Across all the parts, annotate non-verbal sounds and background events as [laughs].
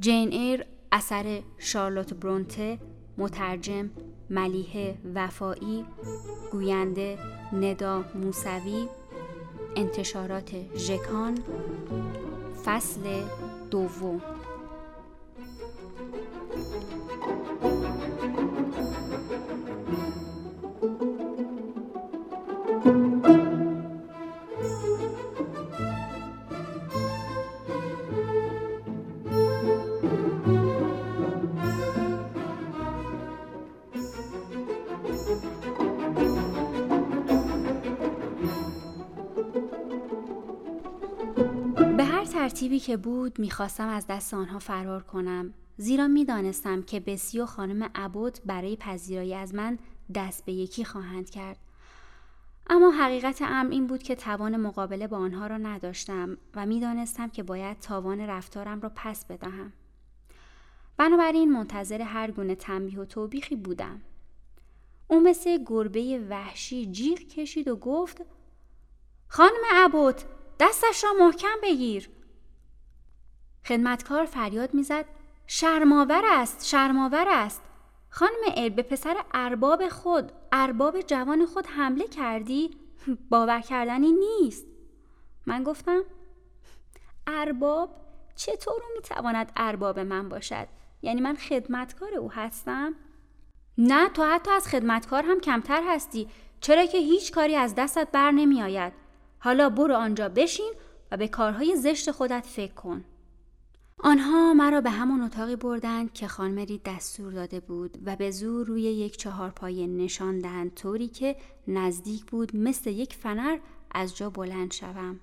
جین ایر اثر شارلوت برونته مترجم ملیه وفایی گوینده ندا موسوی انتشارات ژکان فصل دوم. ترتیبی که بود می‌خواستم از دست آنها فرار کنم. زیرا می‌دانستم که بسی و خانم عبود برای پذیرایی از من دست به یکی خواهند کرد. اما حقیقت امر این بود که توان مقابله با آنها را نداشتم و می‌دانستم که باید تاوان رفتارم را پس بدهم. بنابراین منتظر هر گونه تنبیه و توبیخی بودم. او مثل گربه وحشی جیغ کشید و گفت خانم عبود دستش را محکم بگیر. خدمتکار فریاد می‌زد شرماور است شرماور است. خانم ال به پسر ارباب خود ارباب جوان خود حمله کردی؟ [laughs] باور کردنی نیست. من گفتم ارباب چطور می‌تواند ارباب من باشد؟ یعنی من خدمتکار او هستم؟ نه تو حتی از خدمتکار هم کمتر هستی. چرا که هیچ کاری از دستت بر نمی آید حالا برو آنجا بشین و به کارهای زشت خودت فکر کن. آنها مرا به همان اتاقی بردند که خانم رید دستور داده بود و به زور روی یک چهار پایه نشاندند طوری که نزدیک بود مثل یک فنر از جا بلند شوم.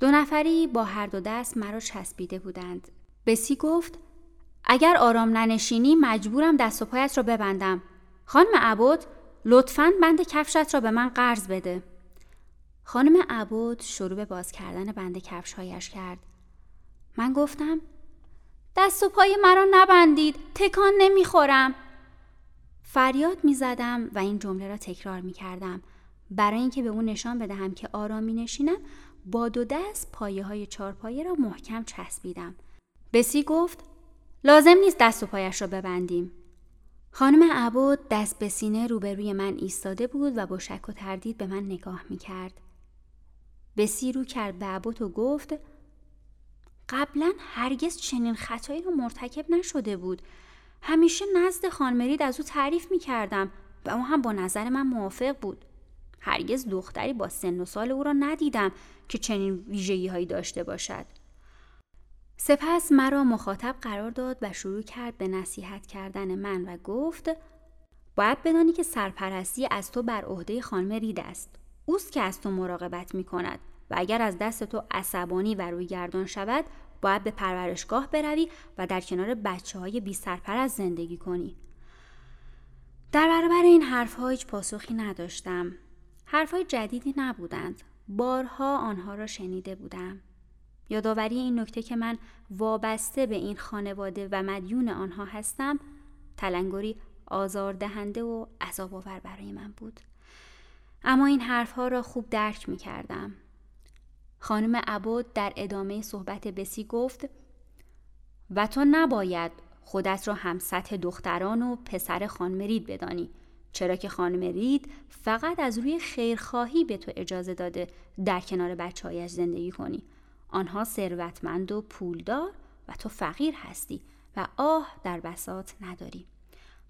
دو نفری با هر دو دست مرا چسبیده بودند. بسی گفت اگر آرام ننشینی مجبورم دست و پایت را ببندم. خانم عبود لطفا بند کفشت را به من قرض بده. خانم عبود شروع به باز کردن بند کفشهایش کرد. من گفتم دست و پای مرا نبندید تکان نمی‌خورم. فریاد می‌زدم و این جمله را تکرار می‌کردم. برای اینکه به اون نشان بدهم که آرام نشینم با دو دست پایه های چار پایه را محکم چسبیدم. بسی گفت لازم نیست دست و پایش را ببندیم. خانم عبود دست به سینه روبروی من ایستاده بود و با شک و تردید به من نگاه می کرد. بسی رو کرد به عبود و گفت قبلا هرگز چنین خطایی رو مرتکب نشده بود. همیشه نزد خانمرید از او تعریف می کردم و او هم با نظر من موافق بود. هرگز دختری با سن و سال او را ندیدم که چنین ویژگی هایی داشته باشد. سپس مرا مخاطب قرار داد و شروع کرد به نصیحت کردن من و گفت باید بدانی که سرپرستی از تو بر عهده خانم رید است. اوست که از تو مراقبت می کند و اگر از دست تو عصبانی و روی گردان شود باید به پرورشگاه بروی و در کنار بچه های بی سرپرست زندگی کنی. در برابر این حرف هیچ پاسخی نداشتم. حرف های جدیدی نبودند. بارها آنها را شنیده بودم. یادآوری این نکته که من وابسته به این خانواده و مدیون آنها هستم تلنگری آزاردهنده و عذاب آور برای من بود. اما این حرفها را خوب درک می کردم. خانم عبود در ادامه صحبت بسی گفت و تو نباید خودت را هم سطح دختران و پسر خانم رید بدانی چرا که خانم رید فقط از روی خیرخواهی به تو اجازه داده در کنار بچه هایش زندگی کنی. آنها ثروتمند و پولدار و تو فقیر هستی و آه در بسات نداری.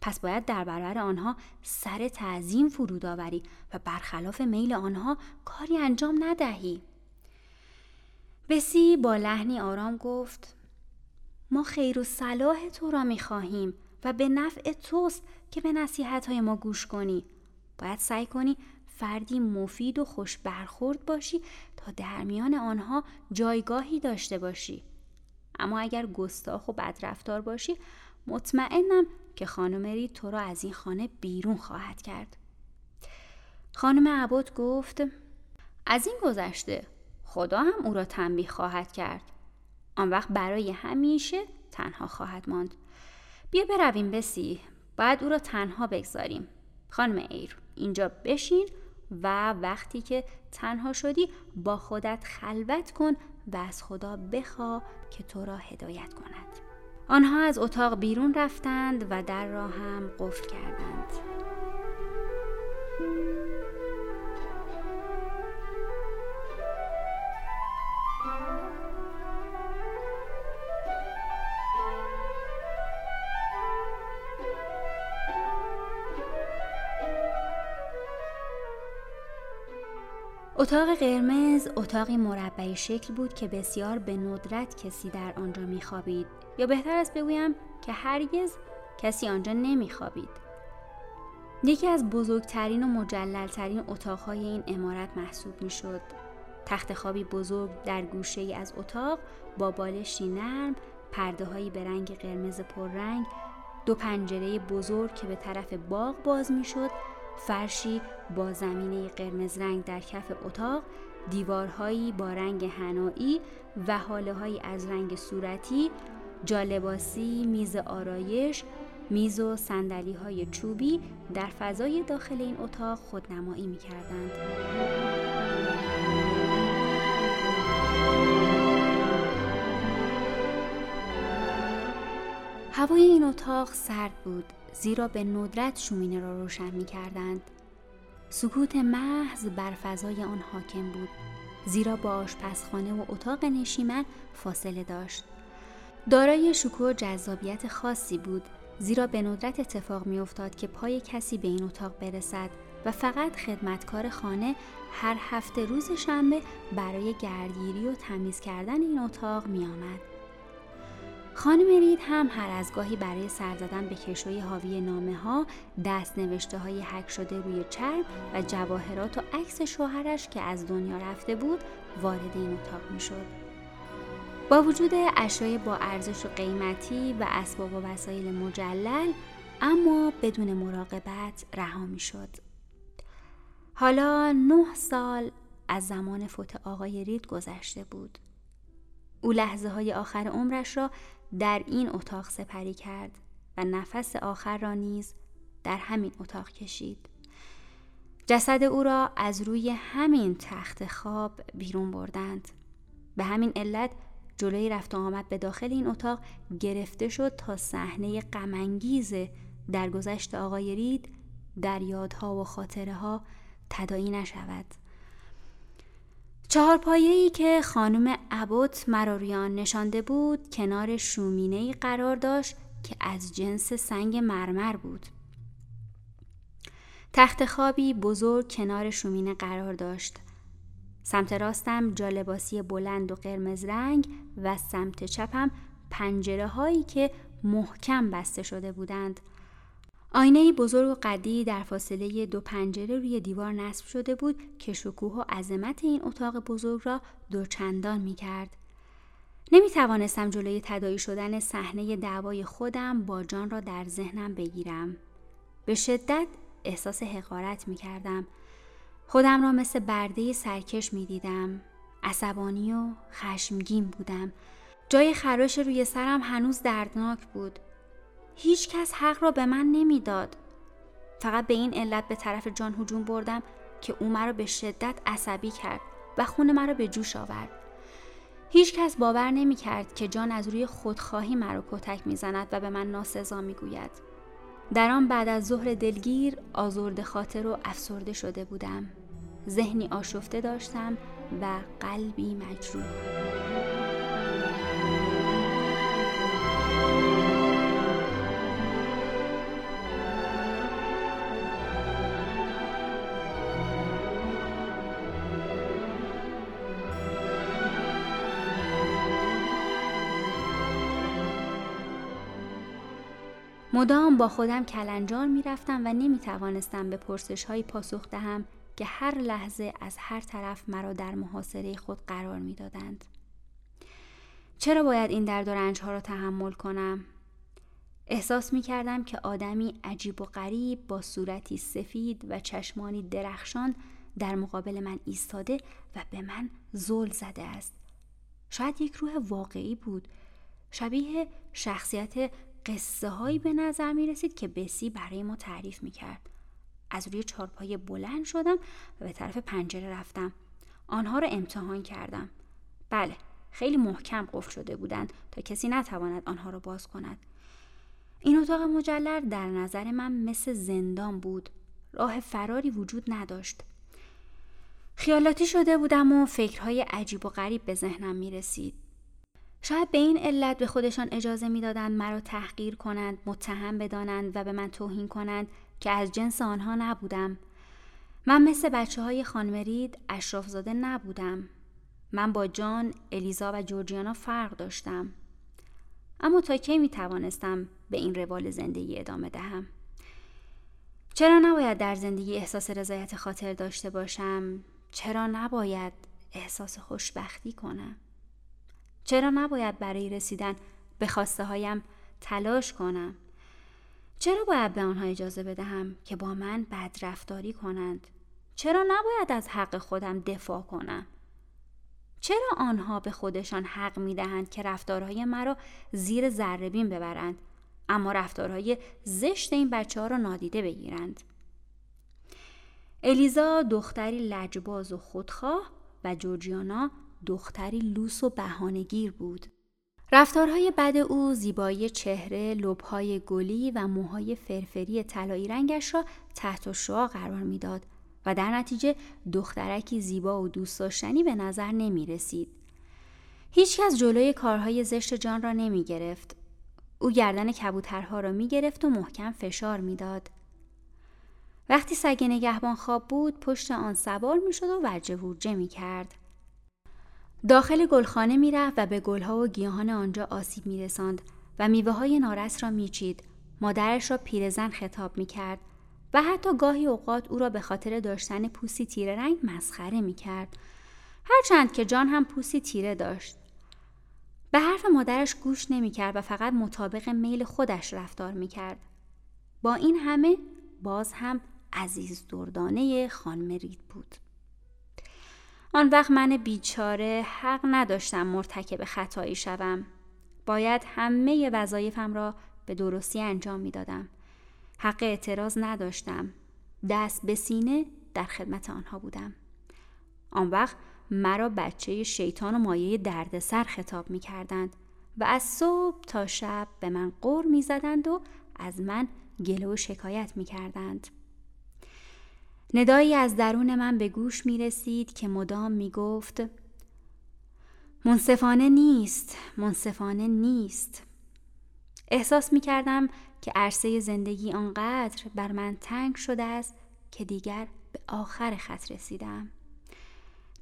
پس باید در برابر آنها سر تعظیم فرود آوری و برخلاف میل آنها کاری انجام ندهی. بسی با لحنی آرام گفت ما خیر و صلاح تو را می خواهیم و به نفع توست که به نصیحت های ما گوش کنی. باید سعی کنی فردی مفید و خوش برخورد باشی تا در میان آنها جایگاهی داشته باشی. اما اگر گستاخ و بدرفتار باشی مطمئنم که خانم ری تو را از این خانه بیرون خواهد کرد. خانم عبود گفت از این گذشته خدا هم او را تنبیه خواهد کرد. آن وقت برای همیشه تنها خواهد ماند. بیا برویم بسی. باید او را تنها بگذاریم. خانم ایر اینجا بشین و وقتی که تنها شدی با خودت خلوت کن و از خدا بخوا که تو را هدایت کند. آنها از اتاق بیرون رفتند و در را هم قفل کردند. اتاق قرمز اتاقی مربعی شکل بود که بسیار به ندرت کسی در آنجا میخوابید. یا بهتر است بگویم که هرگز کسی آنجا نمیخوابید. یکی از بزرگترین و مجللترین اتاقهای این امارت محسوب می‌شد. تخت خوابی بزرگ در گوشه ای از اتاق با بالشی نرم پرده هایی به رنگ قرمز پررنگ دو پنجره بزرگ که به طرف باغ باز می‌شد فرشی با زمینه قرمز رنگ در کف اتاق دیوارهایی با رنگ هنایی و حاله هایی از رنگ صورتی جالباسی میز آرایش میز و سندلی های چوبی در فضای داخل این اتاق خودنمایی می کردند. هوای این اتاق سرد بود زیرا به ندرت شومینه را روشن می کردند. سکوت محض بر فضای آن حاکم بود زیرا با آشپزخانه و اتاق نشیمن فاصله داشت. دارای شکوه و جذابیت خاصی بود زیرا به ندرت اتفاق می افتاد که پای کسی به این اتاق برسد و فقط خدمتکار خانه هر هفته روز شنبه برای گردگیری و تمیز کردن این اتاق می آمد. خانم رید هم هر از گاهی برای سر زدن به کشوی حاوی نامه ها دست نوشته های حک شده روی چرم و جواهرات و عکس شوهرش که از دنیا رفته بود وارد این اتاق می شد. با وجود اشیای با ارزش و قیمتی و اسباب و وسایل مجلل اما بدون مراقبت رها می شد. حالا نه سال از زمان فوت آقای رید گذشته بود. او لحظه های آخر عمرش را در این اتاق سپری کرد و نفس آخر را نیز در همین اتاق کشید. جسد او را از روی همین تخت خواب بیرون بردند. به همین علت جلوی رفت و آمد به داخل این اتاق گرفته شد تا صحنه غمانگیز در گذشت آقای رید در یادها و خاطره ها تدایی نشود. چهار ای که خانم عبوت مرا روی آن نشانده بود کنار شومینه قرار داشت که از جنس سنگ مرمر بود. تخت خوابی بزرگ کنار شومینه قرار داشت. سمت راستم جالباسی بلند و قرمز رنگ و سمت چپم پنجره هایی که محکم بسته شده بودند. آینه بزرگ و قدی در فاصله دو پنجره روی دیوار نصب شده بود که شکوه و عظمت این اتاق بزرگ را دوچندان می کرد. نمی توانستم جلوی تدایی شدن صحنه دعوای خودم با جان را در ذهنم بگیرم. به شدت احساس حقارت می کردم. خودم را مثل برده سرکش می دیدم. عصبانی و خشمگین بودم. جای خراش روی سرم هنوز دردناک بود. هیچ کس حق را به من نمی‌داد. فقط به این علت به طرف جان هجوم بردم که او مرا به شدت عصبی کرد و خون مرا به جوش آورد. هیچ کس باور نمی کرد که جان از روی خودخواهی مرا کتک می‌زند و به من ناسزا می گوید. در آن بعد از ظهر دلگیر آزرد خاطر و افسرده شده بودم. ذهنی آشفته داشتم و قلبی مجروح. مدام با خودم کلنجار می رفتم و نمی توانستم به پرسش هایی پاسخ دهم که هر لحظه از هر طرف مرا در محاصره خود قرار می دادند. چرا باید این درد و رنج ها را تحمل کنم؟ احساس می کردم که آدمی عجیب و غریب با صورتی سفید و چشمانی درخشان در مقابل من ایستاده و به من زل زده است. شاید یک روح واقعی بود. شبیه شخصیت قصه هایی به نظر می رسید که بسی برای ما تعریف می کرد. از روی چارپای بلند شدم و به طرف پنجره رفتم. آنها را امتحان کردم. بله، خیلی محکم قفل شده بودند تا کسی نتواند آنها را باز کند این اتاق مجلل در نظر من مثل زندان بود راه فراری وجود نداشت خیالاتی شده بودم و فکرهای عجیب و غریب به ذهنم می رسید. شاید به این علت به خودشان اجازه می‌دادند مرا تحقیر کنند متهم بدانند و به من توهین کنند که از جنس آنها نبودم. من مثل بچه های خانمرید اشرافزاده نبودم. من با جان الیزا و جورجیانا فرق داشتم. اما تا کی می توانستم به این روال زندگی ادامه دهم؟ چرا نباید در زندگی احساس رضایت خاطر داشته باشم؟ چرا نباید احساس خوشبختی کنم؟ چرا نباید برای رسیدن به خواسته هایم تلاش کنم؟ چرا باید به آنها اجازه بدهم که با من بدرفتاری کنند؟ چرا نباید از حق خودم دفاع کنم؟ چرا آنها به خودشان حق می دهند که رفتارهای مرا زیر ذربین ببرند اما رفتارهای زشت این بچه ها را نادیده بگیرند؟ الیزا دختری لجباز و خودخواه و جورجیانا دختری لوس و بهانهگیر بود. رفتارهای بد او زیبایی چهره، لبهای گلی و موهای فرفری طلایی رنگش را تحت شعا قرار می‌داد و در نتیجه دخترکی زیبا و دوست داشتنی به نظر نمی رسید. هیچکس جلوی کارهای زشت جان را نمی گرفت. او گردن کبوترها را می گرفت و محکم فشار می‌داد. وقتی سگ نگهبان خواب بود پشت آن سوار می شد و ورجه ورجه می کرد. داخل گلخانه می‌رفت و به گلها و گیاهان آنجا آسیب میرساند و میوه های نارس را میچید. مادرش را پیرزن خطاب می‌کرد و حتی گاهی اوقات او را به خاطر داشتن پوستی تیره رنگ مسخره می‌کرد. هرچند که جان هم پوستی تیره داشت. به حرف مادرش گوش نمی‌کرد و فقط مطابق میل خودش رفتار می‌کرد. با این همه باز هم عزیز دردانه خانمرید بود. آن وقت من بیچاره حق نداشتم مرتکب خطایی شوم. باید همه وظایفم را به درستی انجام می دادم. حق اعتراض نداشتم. دست به سینه در خدمت آنها بودم. آن وقت مرا بچه شیطان و مایه دردسر خطاب می کردند و از صبح تا شب به من قور می زدند و از من گله و شکایت می کردند. ندایی از درون من به گوش می رسید که مدام می گفت منصفانه نیست منصفانه نیست. احساس می کردم که عرصه زندگی آنقدر بر من تنگ شده است که دیگر به آخر خط رسیدم.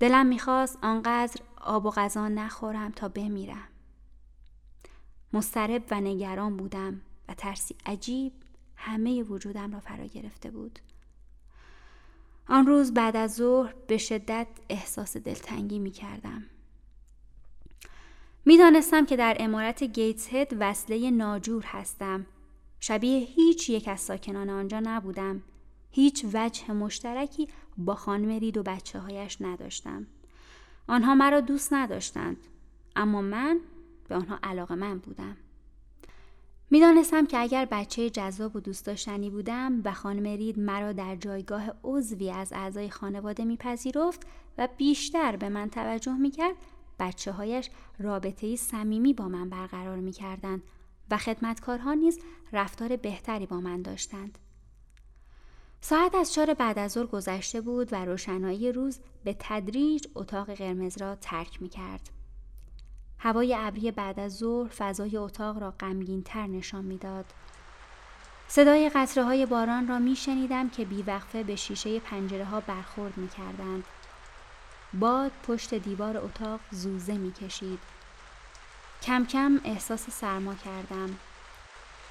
دلم می‌خواست آنقدر آب و غذا نخورم تا بمیرم. مسترب و نگران بودم و ترسی عجیب همه وجودم را فرا گرفته بود. آن روز بعد از ظهر به شدت احساس دلتنگی می کردم. می دانستم که در امارت گیتس هد وصله ناجور هستم. شبیه هیچ یک از ساکنان آنجا نبودم. هیچ وجه مشترکی با خانم رید و بچه هایش نداشتم. آنها مرا دوست نداشتند. اما من به آنها علاقه من بودم. می‌دانستم که اگر بچه جذاب و دوست داشتنی بودم و خانم رید مرا در جایگاه عضوی از اعضای خانواده میپذیرفت و بیشتر به من توجه می‌کرد بچه هایش رابطه صمیمی با من برقرار می‌کردند و خدمتکارها نیز رفتار بهتری با من داشتند. ساعت از چهار بعد از گذشته بود و روشنایی روز به تدریج اتاق قرمز را ترک می کرد. هوای ابری بعد از ظهر فضای اتاق را تر نشان می‌داد. صدای قطره های باران را می شنیدم که بیوقفه به شیشه پنجره ها برخورد می کردند. باد پشت دیوار اتاق زوزه می کشید. کم کم احساس سرما کردم.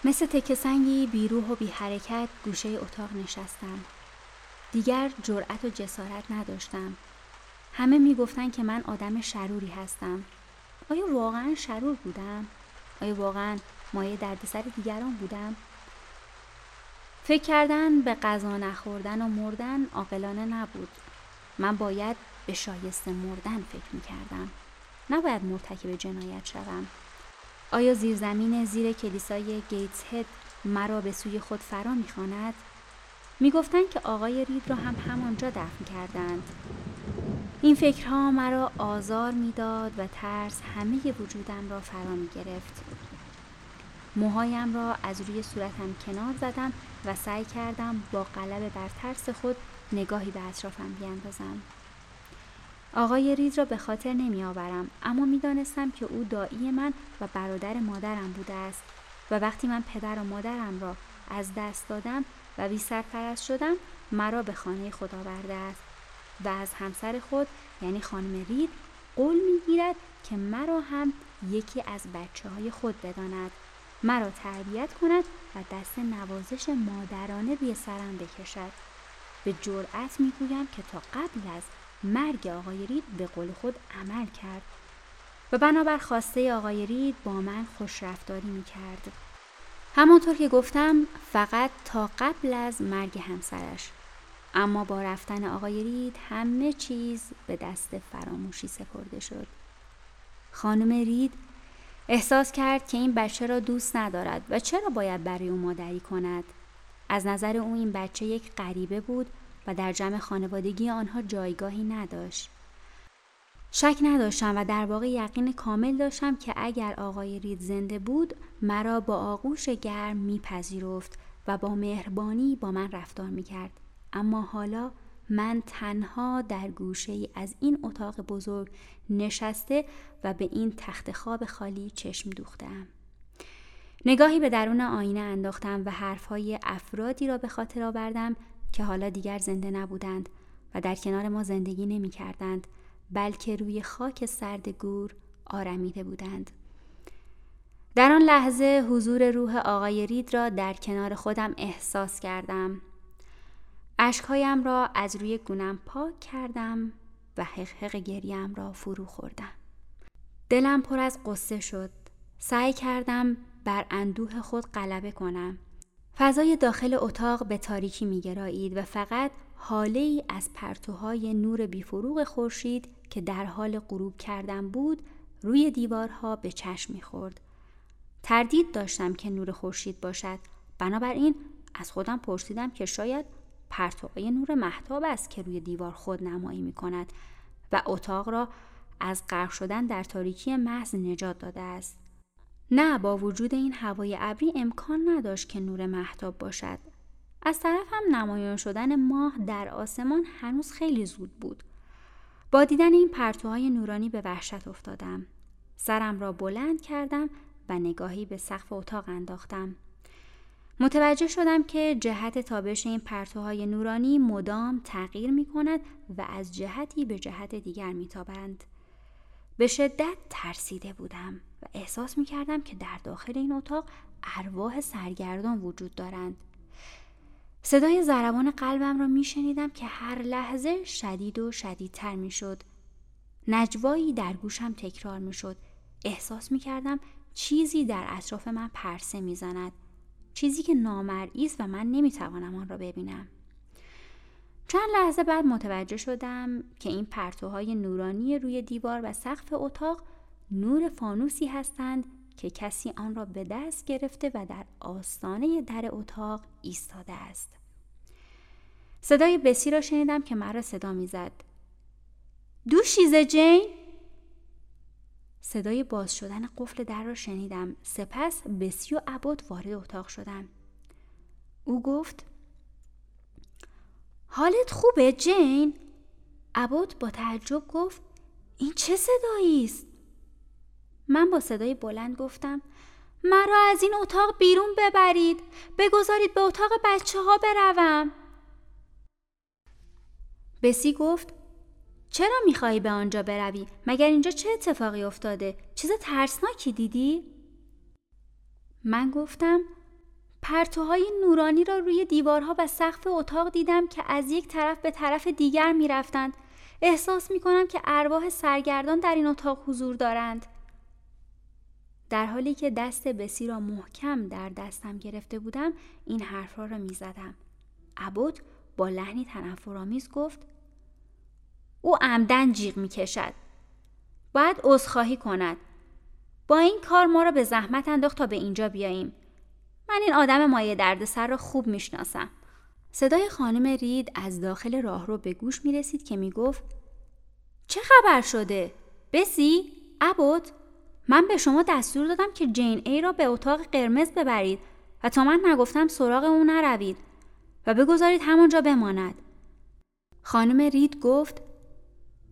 مثل تکه سنگی بیروح و بی حرکت گوشه اتاق نشستم. دیگر جرأت و جسارت نداشتم. همه می گفتن که من آدم شروری هستم. آیا واقعا شرور بودم؟ آیا واقعا مایه دردسر دیگران بودم؟ فکر کردن به غذا نخوردن و مردن عاقلانه نبود. من باید به شایسته مردن فکر می کردم. نباید مرتکب جنایت شوم. آیا زیرزمین زیر کلیسای گیتس هد مرا به سوی خود فرا می‌خواند می‌گفتند که آقای رید را هم همانجا دفن کردند این فکرها مرا آزار می‌داد و ترس همه وجودم را فرا می گرفت. موهایم را از روی صورتم کنار زدم و سعی کردم با غلبه بر ترس خود نگاهی به اطرافم بیاندازم. آقای ریز را به خاطر نمی آورم اما می دانستم که او دایی من و برادر مادرم بوده است و وقتی من پدر و مادرم را از دست دادم و بی سرپرست شدم مرا به خانه خود آورده است و از همسر خود یعنی خانم رید قول می‌گیرد که مرا هم یکی از بچه های خود بداند. مرا تربیت کند و دست نوازش مادرانه روی سرم بکشد. به جرأت می‌گویم که تا قبل از مرگ آقای رید به قول خود عمل کرد. و بنابر خواسته آقای رید با من خوش رفتاری می کرد. همانطور که گفتم فقط تا قبل از مرگ همسرش. اما با رفتن آقای رید همه چیز به دست فراموشی سپرده شد. خانم رید احساس کرد که این بچه را دوست ندارد و چرا باید برای او مادری کند؟ از نظر او این بچه یک غریبه بود و در جمع خانوادگی آنها جایگاهی نداشت. شک نداشتم و در واقع یقین کامل داشتم که اگر آقای رید زنده بود مرا با آغوش گرم میپذیرفت و با مهربانی با من رفتار می‌کرد. اما حالا من تنها در گوشه ای از این اتاق بزرگ نشسته و به این تخت خواب خالی چشم دوختم. نگاهی به درون آینه انداختم و حرفهای افرادی را به خاطر آوردم که حالا دیگر زنده نبودند و در کنار ما زندگی نمی کردند بلکه روی خاک سرد گور آرمیده بودند. در آن لحظه حضور روح آقای رید را در کنار خودم احساس کردم اشکهایم را از روی گونم پاک کردم و حقحق گریم را فرو خوردم. دلم پر از قصه شد. سعی کردم بر اندوه خود غلبه کنم. فضای داخل اتاق به تاریکی میگرایید و فقط حاله ای از پرتوهای نور بیفروغ خورشید که در حال غروب کردن بود روی دیوارها به چشم می‌خورد. تردید داشتم که نور خورشید باشد بنابراین از خودم پرسیدم که شاید پرتوهای نور محتاب است که روی دیوار خود نمایی می کند و اتاق را از غرق شدن در تاریکی محض نجات داده است. نه با وجود این هوای ابری امکان نداشت که نور محتاب باشد. از طرف هم نمایان شدن ماه در آسمان هنوز خیلی زود بود. با دیدن این پرتوهای نورانی به وحشت افتادم. سرم را بلند کردم و نگاهی به سقف اتاق انداختم. متوجه شدم که جهت تابش این پرتوهای نورانی مدام تغییر می کند و از جهتی به جهت دیگر می تابند. به شدت ترسیده بودم و احساس می کردم که در داخل این اتاق ارواح سرگردان وجود دارند. صدای ضربان قلبم را می شنیدم که هر لحظه شدید و شدیدتر می شد. نجوایی در گوشم تکرار می شد. احساس می کردم چیزی در اطراف من پرسه می زند. چیزی که نامرئی است و من نمی‌توانم آن را ببینم چند لحظه بعد متوجه شدم که این پرتوهای نورانی روی دیوار و سقف اتاق نور فانوسی هستند که کسی آن را به دست گرفته و در آستانه در اتاق ایستاده است. صدای بسی را شنیدم که مرا صدا می‌زد. دوشیزه جین صدای باز شدن قفل در را شنیدم سپس بسی و عباد وارد اتاق شدن او گفت حالت خوبه جین؟ عباد با تعجب گفت این چه صدایی است؟ من با صدای بلند گفتم مرا از این اتاق بیرون ببرید بگذارید به اتاق بچه ها بروم بسی گفت چرا می‌خواهی به آنجا بروی؟ مگر اینجا چه اتفاقی افتاده؟ چیز ترسناکی دیدی؟ من گفتم پرتوهای نورانی را روی دیوارها و سقف اتاق دیدم که از یک طرف به طرف دیگر می‌رفتند. احساس می‌کنم که ارواح سرگردان در این اتاق حضور دارند. در حالی که دست بسی را محکم در دستم گرفته بودم این حرفها را می‌زدم. عبود با لحنی تنفرآمیز گفت او عمدن جیغ می کشد. باید عذرخواهی کند. با این کار ما را به زحمت انداخت تا به اینجا بیاییم. من این آدم مایه دردسر را خوب می‌شناسم. صدای خانم رید از داخل راهرو به گوش می رسید که می گفت چه خبر شده؟ بسی؟ ابد؟ من به شما دستور دادم که جین ای را به اتاق قرمز ببرید و تا من نگفتم سراغ او نروید و بگذارید همانجا بماند. خانم رید گفت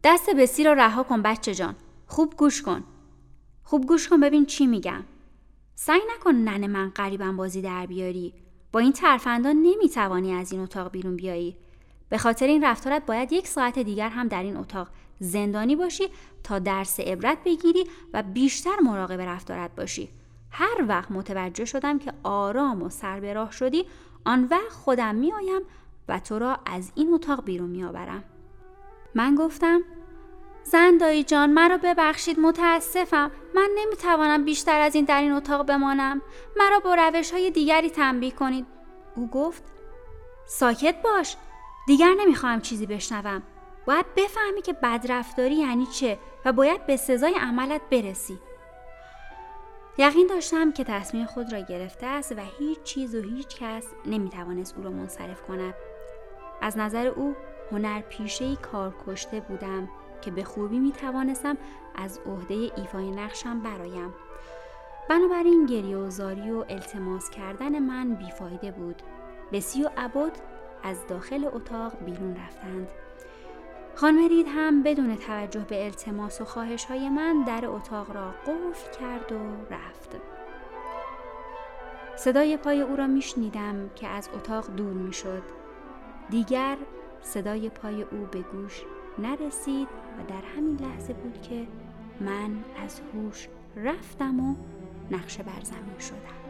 دست بسی را رها کن بچه جان. خوب گوش کن. خوب گوش کن ببین چی میگم. سعی نکن نن من قریبم بازی در بیاری. با این ترفندان نمی‌توانی از این اتاق بیرون بیایی. به خاطر این رفتارت باید یک ساعت دیگر هم در این اتاق زندانی باشی تا درس عبرت بگیری و بیشتر مراقب رفتارت باشی. هر وقت متوجه شدم که آرام و سر به راه شدی آن وقت خودم میآیم و تو را از این اتاق بیرون میآورم. من گفتم زندایی جان مرا ببخشید متاسفم. من نمی‌توانم بیشتر از این در این اتاق بمانم. مرا با روش های دیگری تنبیه کنید. او گفت ساکت باش. دیگر نمی‌خواهم چیزی بشنوم. باید بفهمی که بدرفتاری یعنی چه و باید به سزای عملت برسی. یقین داشتم که تصمیم خود را گرفته است و هیچ چیز و هیچ کس نمی‌توانست او را منصرف کند. از نظر او هنر پیشه کار کشته بودم که به خوبی می توانستم از عهده ایفای نقشم برایم. بنابراین گریه و زاری و التماس کردن من بیفایده بود. بسی و عبد از داخل اتاق بیرون رفتند. خانم رید هم بدون توجه به التماس و خواهش های من در اتاق را قفل کرد و رفت. صدای پای او را میشنیدم که از اتاق دور می‌شد. دیگر صدای پای او به گوش نرسید و در همین لحظه بود که من از هوش رفتم و نقشه بر زمین شدم.